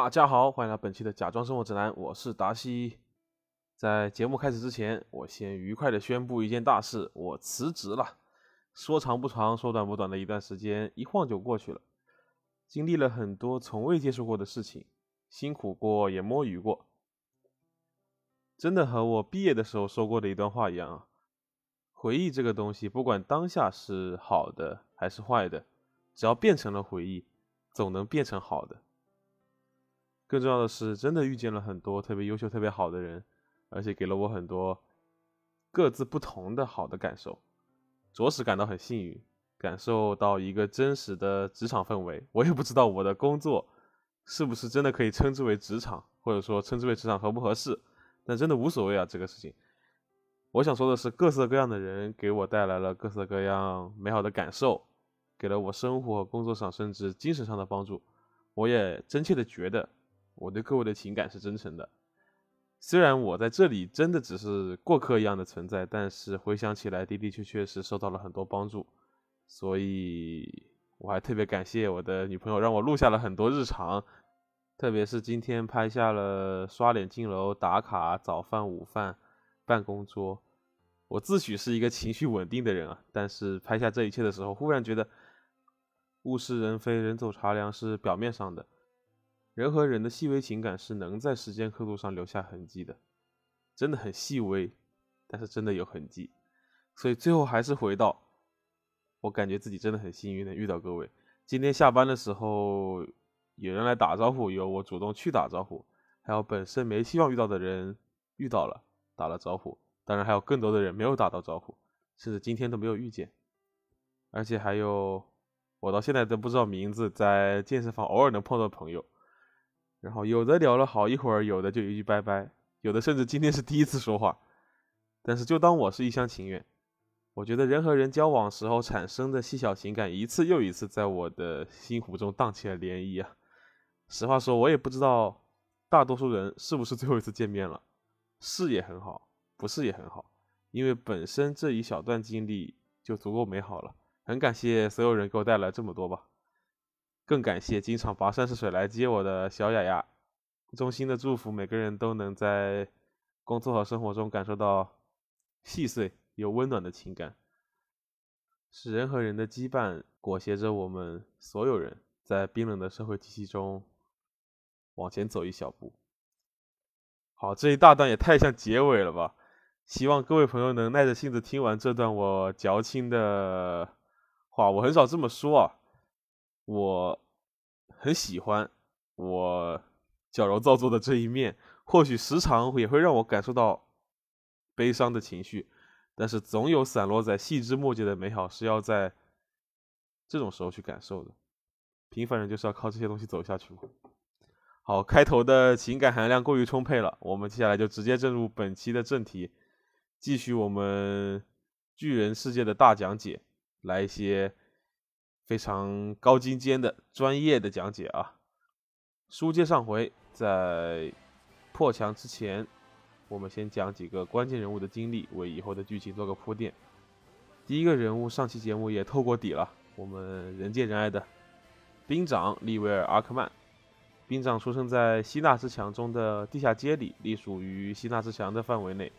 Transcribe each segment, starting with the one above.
大家好，欢迎来本期的假装生活指南，我是达西。在节目开始之前，我先愉快的宣布一件大事，我辞职了。说长不长，说短不短的一段时间，一晃就过去了。经历了很多从未接触过的事情，辛苦过，也摸鱼过。真的和我毕业的时候说过的一段话一样啊，回忆这个东西，不管当下是好的还是坏的，只要变成了回忆，总能变成好的。更重要的是，真的遇见了很多特别优秀、特别好的人，而且给了我很多各自不同的好的感受，着实感到很幸运，感受到一个真实的职场氛围。我也不知道我的工作是不是真的可以称之为职场，或者说称之为职场合不合适，但真的无所谓啊，这个事情。我想说的是，各色各样的人给我带来了各色各样美好的感受，给了我生活工作上甚至精神上的帮助。我也真切的觉得。我对各位的情感是真诚的，虽然我在这里真的只是过客一样的存在，但是回想起来的的确确是受到了很多帮助，所以我还特别感谢我的女朋友，让我录下了很多日常，特别是今天拍下了刷脸进楼、打卡、早饭、午饭、办公桌。我自诩是一个情绪稳定的人啊，但是拍下这一切的时候，忽然觉得物是人非、人走茶凉是表面上的。人和人的细微情感是能在时间刻度上留下痕迹的，真的很细微，但是真的有痕迹。所以最后还是回到，我感觉自己真的很幸运能遇到各位。今天下班的时候，有人来打招呼，有我主动去打招呼，还有本身没希望遇到的人遇到了，打了招呼。当然还有更多的人没有打到招呼，甚至今天都没有遇见。而且还有我到现在都不知道名字，在健身房偶尔能碰到朋友。然后有的聊了好一会儿，有的就一句拜拜，有的甚至今天是第一次说话。但是就当我是一厢情愿。我觉得人和人交往时候产生的细小情感，一次又一次在我的心湖中荡起了涟漪啊。实话说，我也不知道大多数人是不是最后一次见面了。是也很好，不是也很好，因为本身这一小段经历就足够美好了。很感谢所有人给我带来这么多吧。更感谢经常跋山涉水来接我的小雅雅，衷心的祝福每个人都能在工作和生活中感受到细碎又温暖的情感，是人和人的羁绊裹挟着我们所有人在冰冷的社会体系中往前走一小步。好，这一大段也太像结尾了吧？希望各位朋友能耐着性子听完这段我矫情的话，我很少这么说啊。我很喜欢我矫揉造作的这一面，或许时常也会让我感受到悲伤的情绪，但是总有散落在细枝末节的美好是要在这种时候去感受的。平凡人就是要靠这些东西走下去嘛。好，开头的情感含量过于充沛了，我们接下来就直接进入本期的正题，继续我们巨人世界的大讲解，来一些。非常高精尖的专业的讲解啊！书接上回，在破墙之前，我们先讲几个关键人物的经历，为以后的剧情做个铺垫。第一个人物，上期节目也透过底了，我们人见人爱的兵长利维尔·阿克曼。兵长出生在希腊之墙中的地下街里，隶属于希腊之墙的范围内。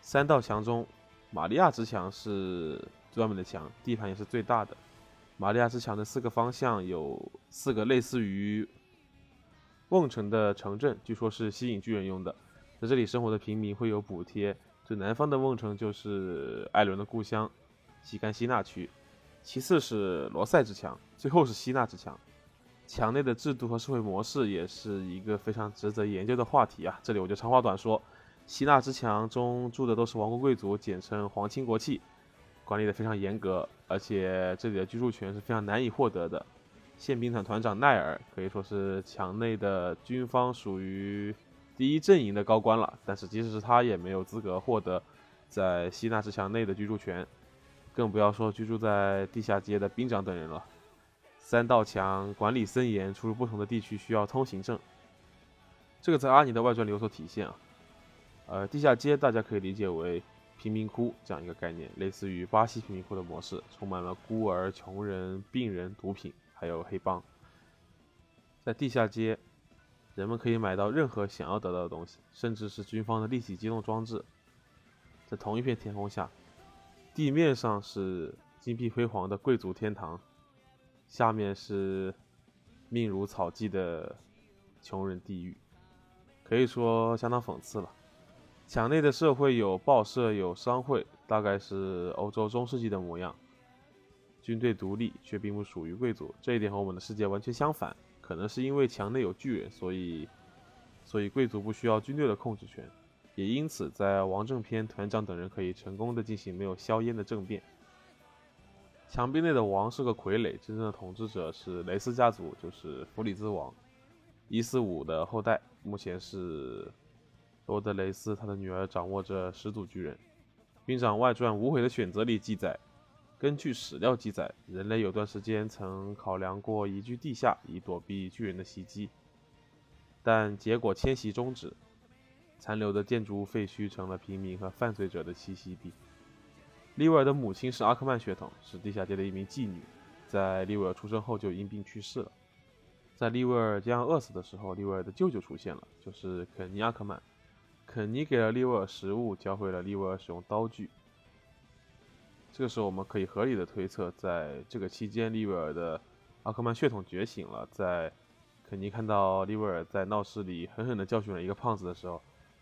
三道墙中，玛利亚之墙是最外面的墙，地盘也是最大的。玛利亚之墙的四个方向有四个类似于瓮城的城镇，据说是吸引巨人用的。在这里生活的平民会有补贴。最南方的瓮城就是艾伦的故乡西干西纳区，其次是罗塞之墙，最后是希纳之墙。墙内的制度和社会模式也是一个非常值得研究的话题啊！这里我就长话短说，希腊之墙中住的都是王国贵族，简称皇亲国戚。管理的非常严格，而且这里的居住权是非常难以获得的。宪兵团团长奈尔可以说是墙内的军方属于第一阵营的高官了，但是即使是他也没有资格获得在希纳之墙内的居住权，更不要说居住在地下街的兵长等人了。三道墙管理森严，出入不同的地区需要通行证，这个在阿尼的外传里有所体现啊。呃，地下街大家可以理解为。贫民窟这样一个概念，类似于巴西贫民窟的模式，充满了孤儿、穷人、病人、毒品，还有黑帮。在地下街，人们可以买到任何想要得到的东西，甚至是军方的立体机动装置。在同一片天空下，地面上是金碧辉煌的贵族天堂，下面是命如草芥的穷人地狱，可以说相当讽刺了。墙内的社会有报社，有商会，大概是欧洲中世纪的模样。军队独立，却并不属于贵族，这一点和我们的世界完全相反。可能是因为墙内有巨人，所以，所以贵族不需要军队的控制权，也因此在王政篇，团长等人可以成功的进行没有硝烟的政变。墙壁内的王是个傀儡，真正的统治者是雷斯家族，就是弗里兹王，一四五的后代，目前是罗德雷斯他的女儿掌握着始祖巨人。兵长外传无悔的选择里记载。根据史料记载，人类有段时间曾考量过移居地下，以躲避巨人的袭击，但结果迁徙终止，残留的建筑物废墟成了平民和犯罪者的栖息地。利维尔的母亲是阿克曼血统，是地下界的一名妓女，在利维尔出生后就因病去世了。在利维尔将要饿死的时候，利维尔的舅舅出现了，就是肯尼·阿克曼。肯尼给了利维尔食物，教会了利维尔使用刀具。这个时候，我们可以合理的推测，在这个期间，利维尔的奥克曼血统觉醒了。在肯尼看到利维尔在闹市里狠狠地教训了一个胖子的时候，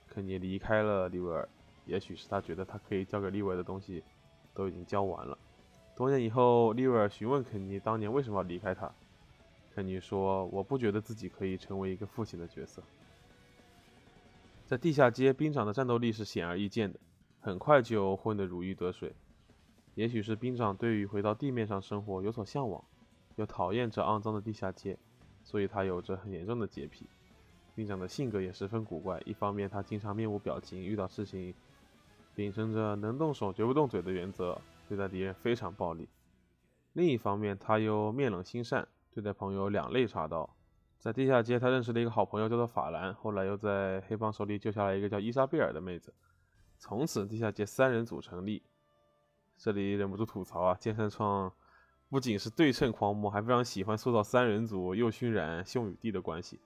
肯尼离开了利维尔。也许是他觉得他可以交给利维尔的东西都已经交完了。多年以后，利维尔询问肯尼当年为什么要离开他，肯尼说：“我不觉得自己可以成为一个父亲的角色。”在地下街，兵长的战斗力是显而易见的，很快就混得如鱼得水。也许是兵长对于回到地面上生活有所向往，又讨厌这肮脏的地下街，所以他有着很严重的洁癖。兵长的性格也十分古怪，一方面他经常面无表情，遇到事情秉承着能动手绝不动嘴的原则，对待敌人非常暴力；另一方面他又面冷心善，对待朋友两肋插刀。在地下街，他认识了一个好朋友，叫做法兰，后来又在黑帮手里救下来一个叫伊莎贝尔的妹子，从此地下街三人组成立。这里忍不住吐槽啊！剑山创不仅是对称狂魔，还非常喜欢塑造三人组又熏染兄与弟的关系。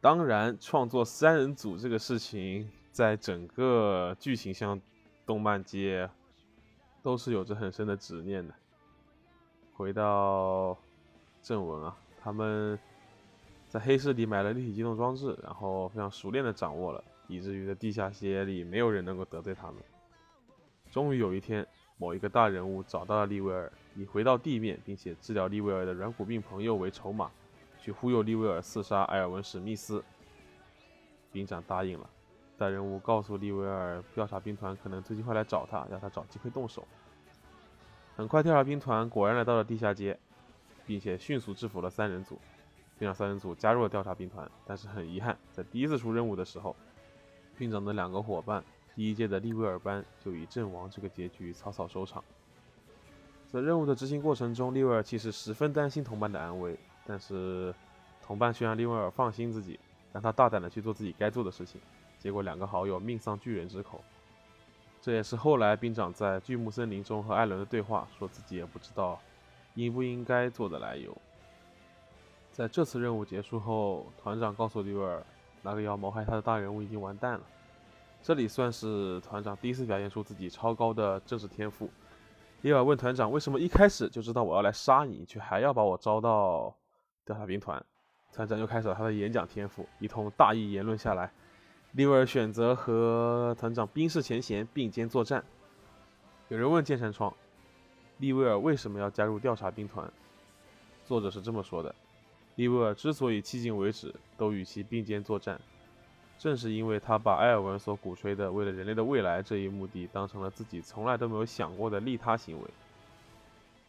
当然，创作三人组这个事情，在整个剧情向动漫界都是有着很深的执念的。回到正文啊，他们在黑市里买了立体机动装置，然后非常熟练的掌握了，以至于在地下街里没有人能够得罪他们。终于有一天。某一个大人物找到了利威尔，以回到地面并且治疗利威尔的软骨病朋友为筹码，去忽悠利威尔刺杀埃尔文·史密斯。兵长答应了。大人物告诉利威尔，调查兵团可能最近会来找他，让他找机会动手。很快，调查兵团果然来到了地下街，并且迅速制服了三人组，并让三人组加入了调查兵团。但是很遗憾，在第一次出任务的时候，兵长的两个伙伴。第一届的利威尔班就以阵亡这个结局草草收场。在任务的执行过程中，利威尔其实十分担心同伴的安危，但是同伴却让利威尔放心自己，让他大胆的去做自己该做的事情。结果两个好友命丧巨人之口。这也是后来兵长在巨木森林中和艾伦的对话，说自己也不知道应不应该做的来由。在这次任务结束后，团长告诉利维尔，那个要谋害他的大人物已经完蛋了。这里算是团长第一次表现出自己超高的政治天赋。利尔问团长：“为什么一开始就知道我要来杀你，却还要把我招到调查兵团？”团长又开始了他的演讲天赋，一通大义言论下来，利维尔选择和团长冰释前嫌，并肩作战。有人问剑山创：“利维尔为什么要加入调查兵团？”作者是这么说的：“利威尔之所以迄今为止都与其并肩作战。”正是因为他把埃尔文所鼓吹的为了人类的未来这一目的当成了自己从来都没有想过的利他行为，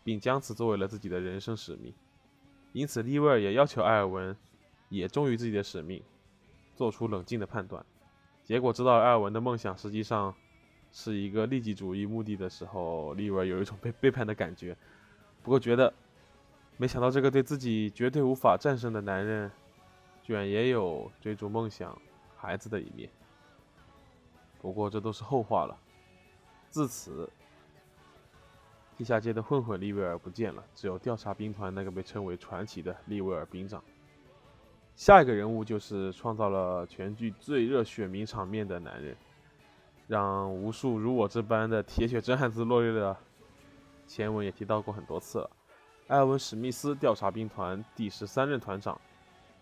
并将此作为了自己的人生使命，因此利威尔也要求埃尔文也忠于自己的使命，做出冷静的判断。结果知道埃尔文的梦想实际上是一个利己主义目的的时候，利威尔有一种被背叛的感觉。不过觉得，没想到这个对自己绝对无法战胜的男人，居然也有追逐梦想。孩子的一面，不过这都是后话了。自此，地下街的混混利威尔不见了，只有调查兵团那个被称为传奇的利威尔兵长。下一个人物就是创造了全剧最热血名场面的男人，让无数如我这般的铁血真汉子落泪的。前文也提到过很多次了。艾文·史密斯调查兵团第十三任团长，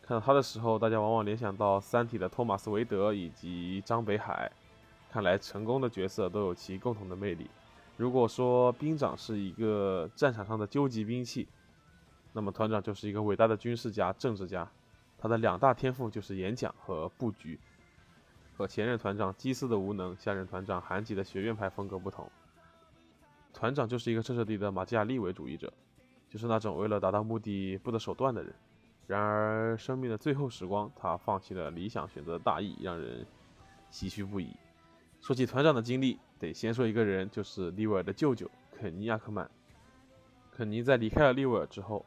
看到他的时候，大家往往联想到《三体》的托马斯·韦德以及张北海。看来，成功的角色都有其共同的魅力。如果说兵长是一个战场上的究极兵器，那么团长就是一个伟大的军事家、政治家。他的两大天赋就是演讲和布局。和前任团长基斯的无能、下任团长韩吉的学院派风格不同，团长就是一个彻彻底底的马基雅利维主义者。就是那种为了达到目的不择手段的人。然而，生命的最后时光，他放弃了理想，选择大义，让人唏嘘不已。说起团长的经历，得先说一个人，就是利维尔的舅舅肯尼·亚克曼。肯尼在离开了利维尔之后，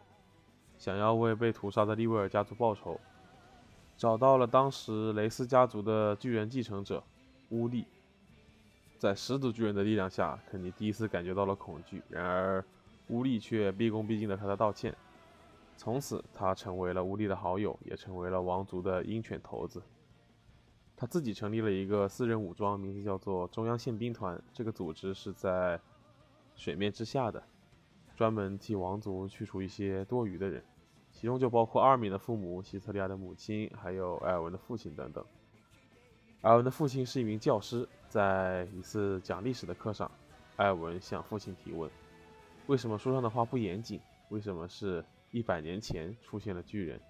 想要为被屠杀的利维尔家族报仇，找到了当时雷斯家族的巨人继承者乌利。在始祖巨人的力量下，肯尼第一次感觉到了恐惧。然而，乌力却毕恭毕敬地向他道歉，从此他成为了乌力的好友，也成为了王族的鹰犬头子。他自己成立了一个私人武装，名字叫做中央宪兵团。这个组织是在水面之下的，专门替王族去除一些多余的人，其中就包括阿尔敏的父母、希特利亚的母亲，还有埃尔文的父亲等等。埃尔文的父亲是一名教师，在一次讲历史的课上，埃尔文向父亲提问。为什么书上的话不严谨？为什么是一百年前出现了巨人？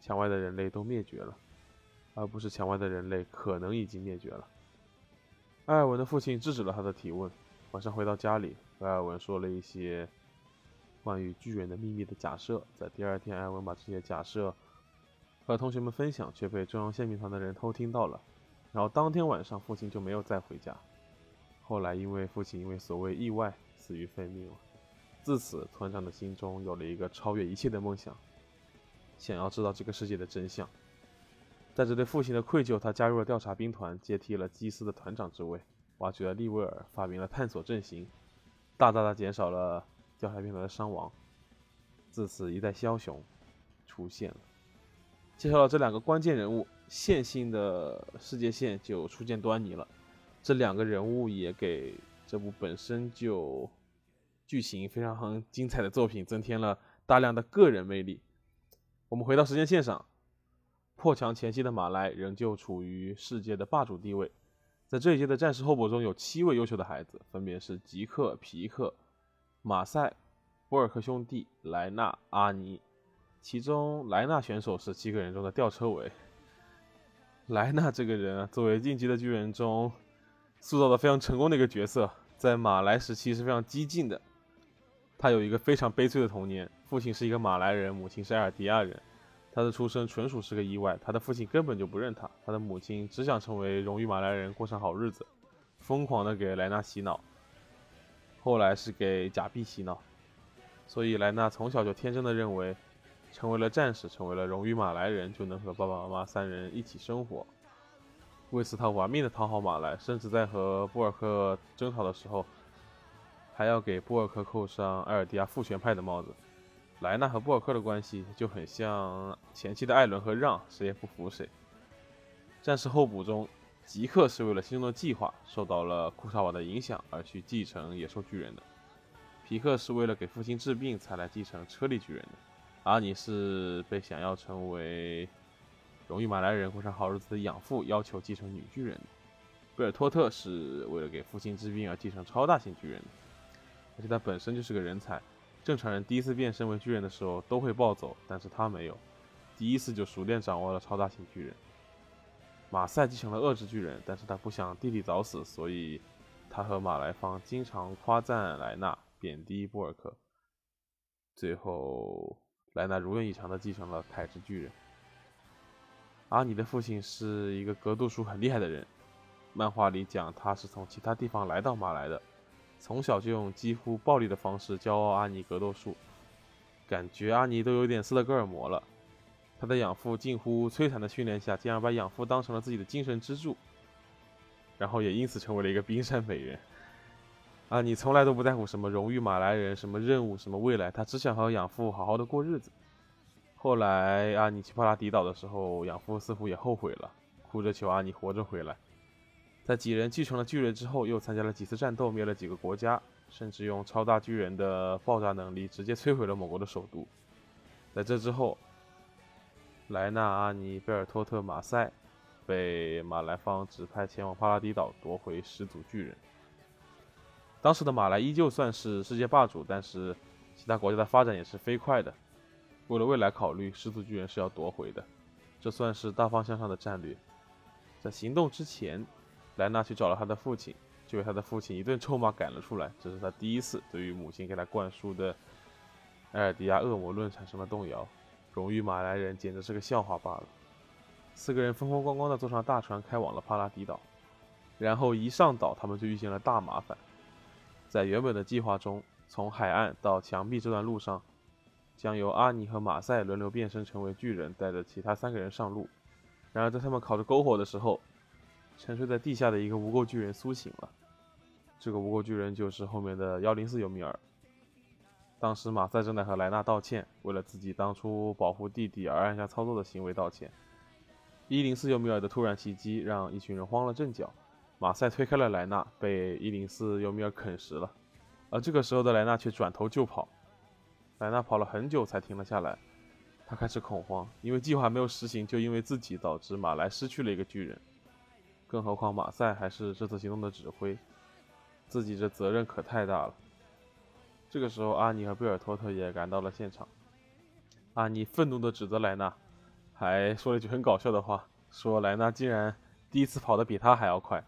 墙外的人类都灭绝了，而不是墙外的人类可能已经灭绝了。埃尔文的父亲制止了他的提问。晚上回到家里，埃尔文说了一些关于巨人的秘密的假设。在第二天，埃尔文把这些假设和同学们分享，却被中央宪兵团的人偷听到了。然后当天晚上，父亲就没有再回家。后来，因为父亲因为所谓意外。死于非命了。自此，团长的心中有了一个超越一切的梦想，想要知道这个世界的真相。带着对父亲的愧疚，他加入了调查兵团，接替了基斯的团长之位，挖掘了利威尔，发明了探索阵型，大大的减少了调查兵团的伤亡。自此，一代枭雄出现了。介绍了这两个关键人物，线性的世界线就初见端倪了。这两个人物也给。这部本身就剧情非常精彩的作品，增添了大量的个人魅力。我们回到时间线上，破墙前夕的马来仍旧处于世界的霸主地位。在这一届的战士候补中有七位优秀的孩子，分别是吉克、皮克、马赛、波尔克兄弟、莱纳、阿尼。其中莱纳选手是七个人中的吊车尾。莱纳这个人啊，作为晋级的巨人中塑造的非常成功的一个角色。在马来时期是非常激进的，他有一个非常悲催的童年，父亲是一个马来人，母亲是埃尔迪亚人，他的出生纯属是个意外，他的父亲根本就不认他，他的母亲只想成为荣誉马来人，过上好日子，疯狂的给莱纳洗脑，后来是给贾碧洗脑，所以莱纳从小就天真的认为，成为了战士，成为了荣誉马来人，就能和爸爸妈妈三人一起生活。为此，他玩命的讨好马来，甚至在和布尔克争吵的时候，还要给布尔克扣上埃尔迪亚父权派的帽子。莱纳和布尔克的关系就很像前期的艾伦和让，谁也不服谁。战士候补中，吉克是为了心中的计划，受到了库萨瓦的影响而去继承野兽巨人的；皮克是为了给父亲治病才来继承车力巨人的；阿尼是被想要成为。荣誉马来人过上好日子的养父要求继承女巨人的，贝尔托特是为了给父亲治病而继承超大型巨人的，而且他本身就是个人才。正常人第一次变身为巨人的时候都会暴走，但是他没有，第一次就熟练掌握了超大型巨人。马赛继承了恶之巨人，但是他不想弟弟早死，所以他和马来方经常夸赞莱纳，贬低布尔克。最后，莱纳如愿以偿的继承了铠之巨人。阿尼的父亲是一个格斗术很厉害的人，漫画里讲他是从其他地方来到马来的，从小就用几乎暴力的方式教阿尼格斗术，感觉阿尼都有点斯德哥尔摩了。他的养父近乎摧残的训练下，竟然把养父当成了自己的精神支柱，然后也因此成为了一个冰山美人。阿尼从来都不在乎什么荣誉马来人、什么任务、什么未来，他只想和养父好好的过日子。后来阿尼去帕拉迪岛的时候，养父似乎也后悔了，哭着求阿尼活着回来。在几人继承了巨人之后，又参加了几次战斗，灭了几个国家，甚至用超大巨人的爆炸能力直接摧毁了某国的首都。在这之后，莱纳、阿尼、贝尔托特、马赛被马来方指派前往帕拉迪岛夺回始祖巨人。当时的马来依旧算是世界霸主，但是其他国家的发展也是飞快的。为了未来考虑，始祖巨人是要夺回的，这算是大方向上的战略。在行动之前，莱纳去找了他的父亲，就被他的父亲一顿臭骂赶了出来。这是他第一次对于母亲给他灌输的埃尔迪亚恶魔论产生了动摇。荣誉马来人简直是个笑话罢了。四个人风风光光地坐上大船，开往了帕拉迪岛。然后一上岛，他们就遇见了大麻烦。在原本的计划中，从海岸到墙壁这段路上，将由阿尼和马赛轮流变身成为巨人，带着其他三个人上路。然而，在他们烤着篝火的时候，沉睡在地下的一个无垢巨人苏醒了。这个无垢巨人就是后面的幺零四尤米尔。当时马赛正在和莱纳道歉，为了自己当初保护弟弟而按下操作的行为道歉。一零四尤米尔的突然袭击让一群人慌了阵脚。马赛推开了莱纳，被一零四尤米尔啃食了。而这个时候的莱纳却转头就跑。莱纳跑了很久才停了下来，他开始恐慌，因为计划没有实行，就因为自己导致马来失去了一个巨人。更何况马赛还是这次行动的指挥，自己这责任可太大了。这个时候，阿尼和贝尔托特也赶到了现场。阿尼愤怒地指责莱纳，还说了一句很搞笑的话，说莱纳竟然第一次跑得比他还要快。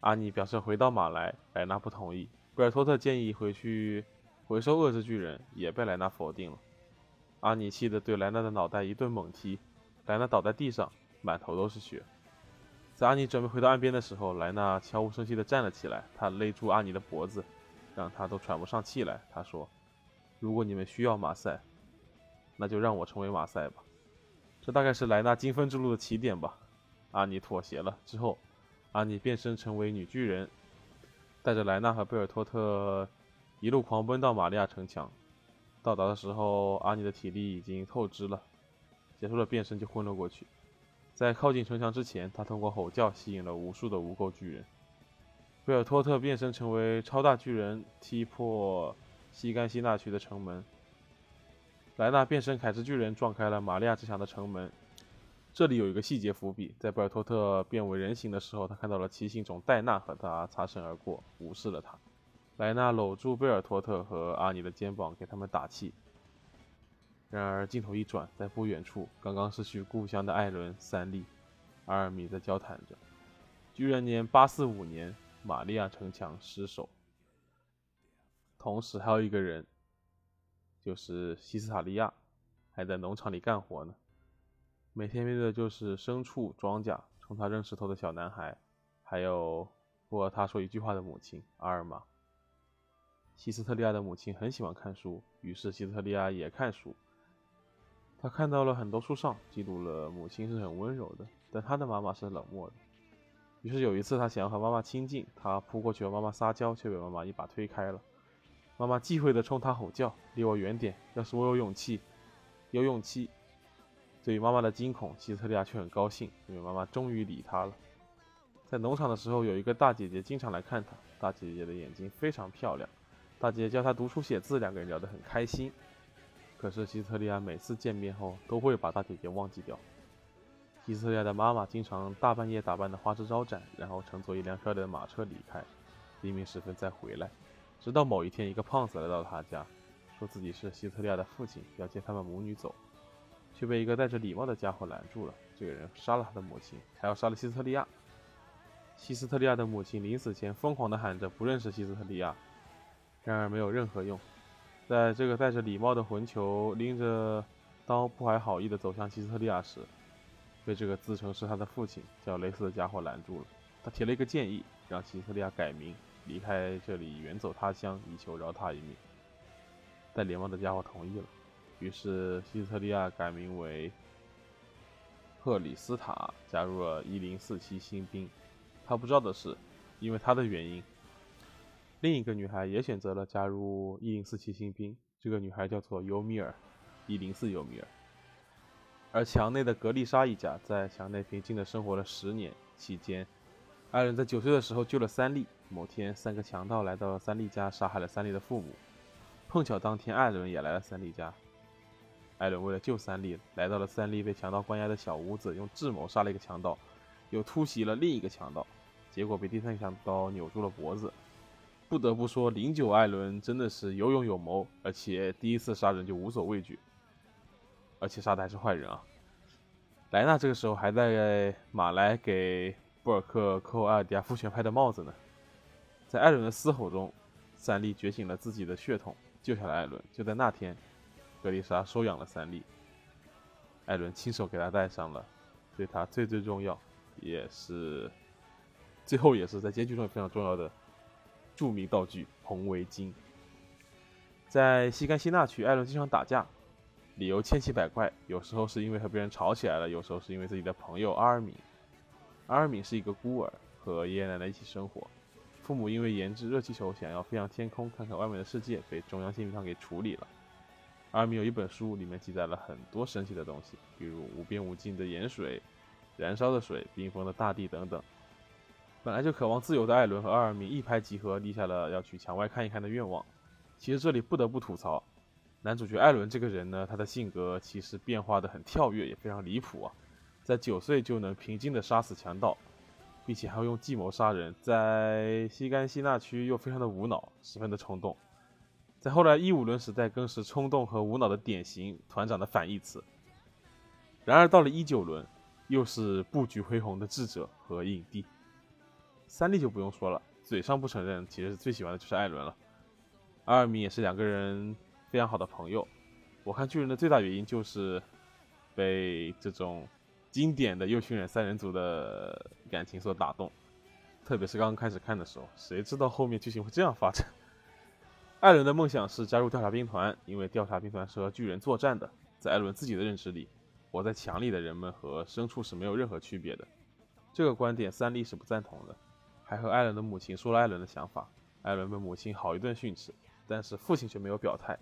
阿尼表示回到马来，莱纳不同意。贝尔托特建议回去回收恶之巨人，也被莱纳否定了。阿尼气得对莱纳的脑袋一顿猛踢，莱纳倒在地上，满头都是血。在阿尼准备回到岸边的时候，莱纳悄无声息地站了起来，他勒住阿尼的脖子，让他都喘不上气来。他说：“如果你们需要马赛，那就让我成为马赛吧。”这大概是莱纳精分之路的起点吧。阿尼妥协了之后。阿尼变身成为女巨人，带着莱纳和贝尔托特一路狂奔到玛利亚城墙。到达的时候，阿尼的体力已经透支了，结束了变身就昏了过去。在靠近城墙之前，他通过吼叫吸引了无数的无垢巨人。贝尔托特变身成为超大巨人，踢破西干西纳区的城门。莱纳变身凯之巨人，撞开了玛利亚之墙的城门。这里有一个细节伏笔，在贝尔托特变为人形的时候，他看到了骑行种戴娜和他擦身而过，无视了他。莱纳搂住贝尔托特和阿尼的肩膀，给他们打气。然而镜头一转，在不远处，刚刚失去故乡的艾伦、三笠、阿尔米在交谈着。居然年八四五年，玛利亚城墙失守。同时还有一个人，就是西斯塔利亚，还在农场里干活呢。每天面对的就是牲畜、庄稼，冲他扔石头的小男孩，还有不和他说一句话的母亲阿尔玛。西斯特利亚的母亲很喜欢看书，于是西斯特利亚也看书。他看到了很多书上记录了母亲是很温柔的，但他的妈妈是冷漠的。于是有一次，他想要和妈妈亲近，他扑过去和妈妈撒娇，却被妈妈一把推开了。妈妈忌讳地冲他吼叫：“离我远点！要是我有勇气，有勇气。”对于妈妈的惊恐，希特利亚却很高兴，因为妈妈终于理他了。在农场的时候，有一个大姐姐经常来看他。大姐姐的眼睛非常漂亮，大姐姐教他读书写字，两个人聊得很开心。可是希特利亚每次见面后都会把大姐姐忘记掉。希斯特利亚的妈妈经常大半夜打扮的花枝招展，然后乘坐一辆漂亮的马车离开，黎明时分再回来。直到某一天，一个胖子来到他家，说自己是希特利亚的父亲，要接他们母女走。却被一个戴着礼帽的家伙拦住了。这个人杀了他的母亲，还要杀了希特利亚。希斯特利亚的母亲临死前疯狂地喊着不认识希斯特利亚，然而没有任何用。在这个戴着礼帽的混球拎着刀不怀好意地走向希斯特利亚时，被这个自称是他的父亲叫雷斯的家伙拦住了。他提了一个建议，让希斯特利亚改名，离开这里，远走他乡，以求饶他一命。戴礼帽的家伙同意了。于是，希斯特利亚改名为赫里斯塔，加入了1047新兵。他不知道的是，因为他的原因，另一个女孩也选择了加入1047新兵。这个女孩叫做尤米尔，104尤米尔。而墙内的格丽莎一家在墙内平静地生活了十年，期间，艾伦在九岁的时候救了三丽。某天，三个强盗来到了三丽家，杀害了三丽的父母。碰巧当天，艾伦也来了三丽家。艾伦为了救三丽，来到了三丽被强盗关押的小屋子，用智谋杀了一个强盗，又突袭了另一个强盗，结果被第三个强盗扭住了脖子。不得不说，零九艾伦真的是有勇有谋，而且第一次杀人就无所畏惧，而且杀的还是坏人啊！莱纳这个时候还在马来给布尔克扣阿尔迪亚父权派的帽子呢。在艾伦的嘶吼中，三笠觉醒了自己的血统，救下了艾伦。就在那天，格丽莎收养了三笠，艾伦亲手给他戴上了对他最最重要，也是最后也是在结局中非常重要的著名道具——红围巾。在西干西纳区，艾伦经常打架，理由千奇百怪，有时候是因为和别人吵起来了，有时候是因为自己的朋友阿尔敏。阿尔敏是一个孤儿，和爷爷奶奶一起生活。父母因为研制热气球，想要飞向天空看看外面的世界，被中央信息舱给处理了。阿米有一本书，里面记载了很多神奇的东西，比如无边无尽的盐水、燃烧的水、冰封的大地等等。本来就渴望自由的艾伦和阿尔米一拍即合，立下了要去墙外看一看的愿望。其实这里不得不吐槽，男主角艾伦这个人呢，他的性格其实变化的很跳跃，也非常离谱啊，在九岁就能平静的杀死强盗。并且还会用计谋杀人，在西干西那区又非常的无脑，十分的冲动。在后来一五轮时代，更是冲动和无脑的典型团长的反义词。然而到了一九轮，又是布局恢宏的智者和影帝。三笠就不用说了，嘴上不承认，其实最喜欢的就是艾伦了。阿尔米也是两个人非常好的朋友。我看巨人的最大原因就是被这种。经典的又勋忍三人组的感情所打动，特别是刚刚开始看的时候，谁知道后面剧情会这样发展？艾伦的梦想是加入调查兵团，因为调查兵团是和巨人作战的。在艾伦自己的认知里，活在墙里的人们和牲畜是没有任何区别的。这个观点三笠是不赞同的，还和艾伦的母亲说了艾伦的想法。艾伦被母亲好一顿训斥，但是父亲却没有表态，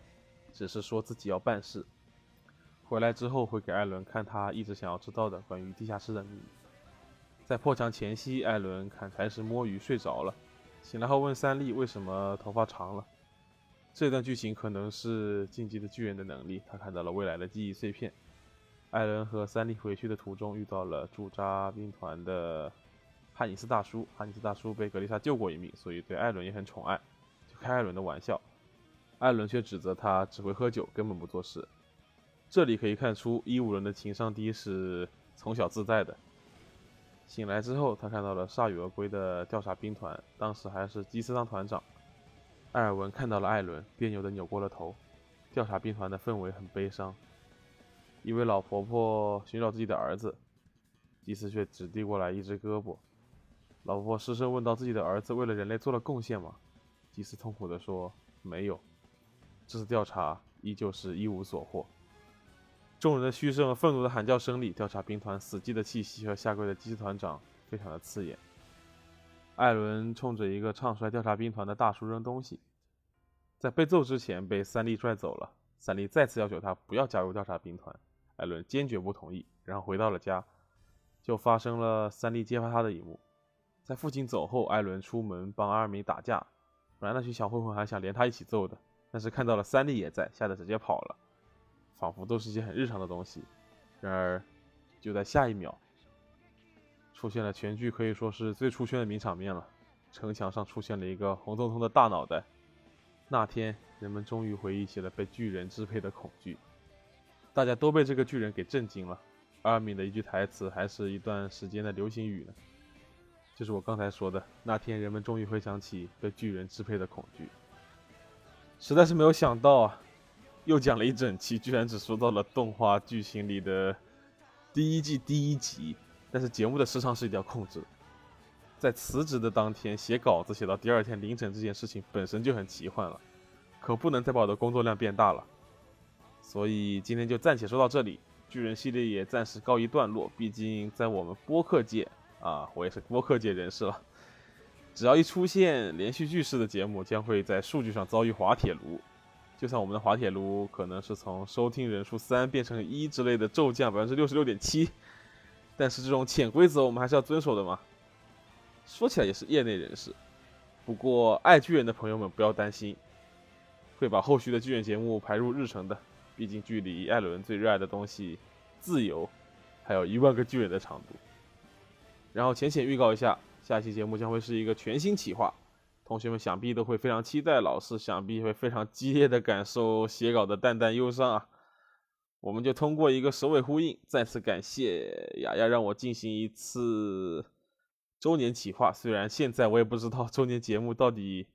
只是说自己要办事。回来之后会给艾伦看他一直想要知道的关于地下室的秘密。在破墙前夕，艾伦砍柴时摸鱼睡着了，醒来后问三笠为什么头发长了。这段剧情可能是晋级的巨人的能力，他看到了未来的记忆碎片。艾伦和三笠回去的途中遇到了驻扎兵团的汉尼斯大叔，汉尼斯大叔被格丽莎救过一命，所以对艾伦也很宠爱，就开艾伦的玩笑。艾伦却指责他只会喝酒，根本不做事。这里可以看出，一五人的情商低是从小自带的。醒来之后，他看到了铩羽而归的调查兵团，当时还是基斯当团长。艾尔文看到了艾伦，别扭的扭过了头。调查兵团的氛围很悲伤。一位老婆婆寻找自己的儿子，基斯却只递过来一只胳膊。老婆失声问道：“自己的儿子为了人类做了贡献吗？”基斯痛苦地说：“没有。”这次调查依旧是一无所获。众人的嘘声和愤怒的喊叫声里，调查兵团死寂的气息和下跪的机器团长非常的刺眼。艾伦冲着一个唱衰调查兵团的大叔扔东西，在被揍之前被三笠拽走了。三笠再次要求他不要加入调查兵团，艾伦坚决不同意，然后回到了家，就发生了三笠揭发他的一幕。在父亲走后，艾伦出门帮阿尔敏打架，本来那群小混混还想连他一起揍的，但是看到了三笠也在，吓得直接跑了。仿佛都是些很日常的东西，然而，就在下一秒，出现了全剧可以说是最出圈的名场面了。城墙上出现了一个红彤彤的大脑袋。那天，人们终于回忆起了被巨人支配的恐惧，大家都被这个巨人给震惊了。阿米的一句台词还是一段时间的流行语呢，就是我刚才说的。那天，人们终于回想起被巨人支配的恐惧，实在是没有想到啊。又讲了一整期，居然只说到了动画剧情里的第一季第一集。但是节目的时长是一定要控制的，在辞职的当天写稿子写到第二天凌晨这件事情本身就很奇幻了，可不能再把我的工作量变大了。所以今天就暂且说到这里，巨人系列也暂时告一段落。毕竟在我们播客界啊，我也是播客界人士了，只要一出现连续剧式的节目，将会在数据上遭遇滑铁卢。就像我们的滑铁卢可能是从收听人数三变成一之类的骤降百分之六十六点七，但是这种潜规则我们还是要遵守的嘛。说起来也是业内人士，不过爱巨人的朋友们不要担心，会把后续的巨人节目排入日程的。毕竟距离艾伦最热爱的东西——自由，还有一万个巨人的长度。然后浅浅预告一下，下期节目将会是一个全新企划，同学们想必都会非常期待，老师想必会非常激烈的感受写稿的淡淡忧伤啊。我们就通过一个首尾呼应，再次感谢雅雅让我进行一次。周年企划，虽然现在我也不知道周年节目到底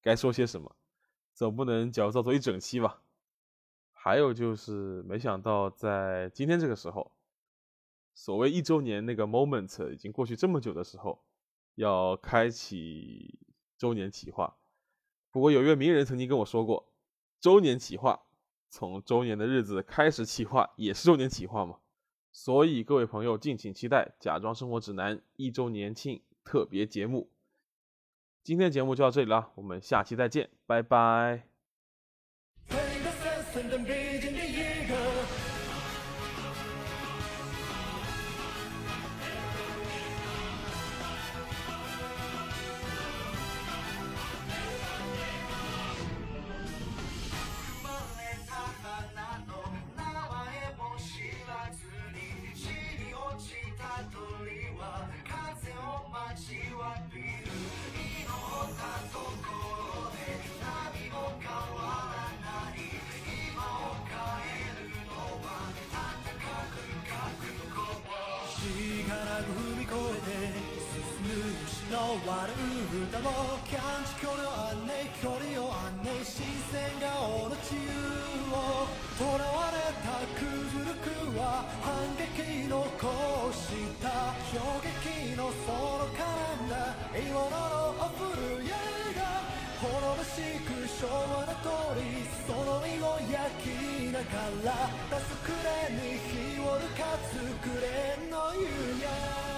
该说些什么，总不能矫造作一整期吧。还有就是，没想到在今天这个时候，所谓一周年那个 moment 已经过去这么久的时候，要开启周年企划。不过有一位名人曾经跟我说过，周年企划从周年的日子开始企划，也是周年企划嘛。所以，各位朋友，敬请期待《假装生活指南》一周年庆特别节目。今天节目就到这里了，我们下期再见，拜拜。の悪い歌もキャンチ距離を案内距離を案内新鮮顔の自由を囚われたクズルクは反撃のこうした衝撃のその絡んだ獲物のお古家が滅ぼしく昭和の通りその身を焼きながら出すくれに火をるかつくれの夕焼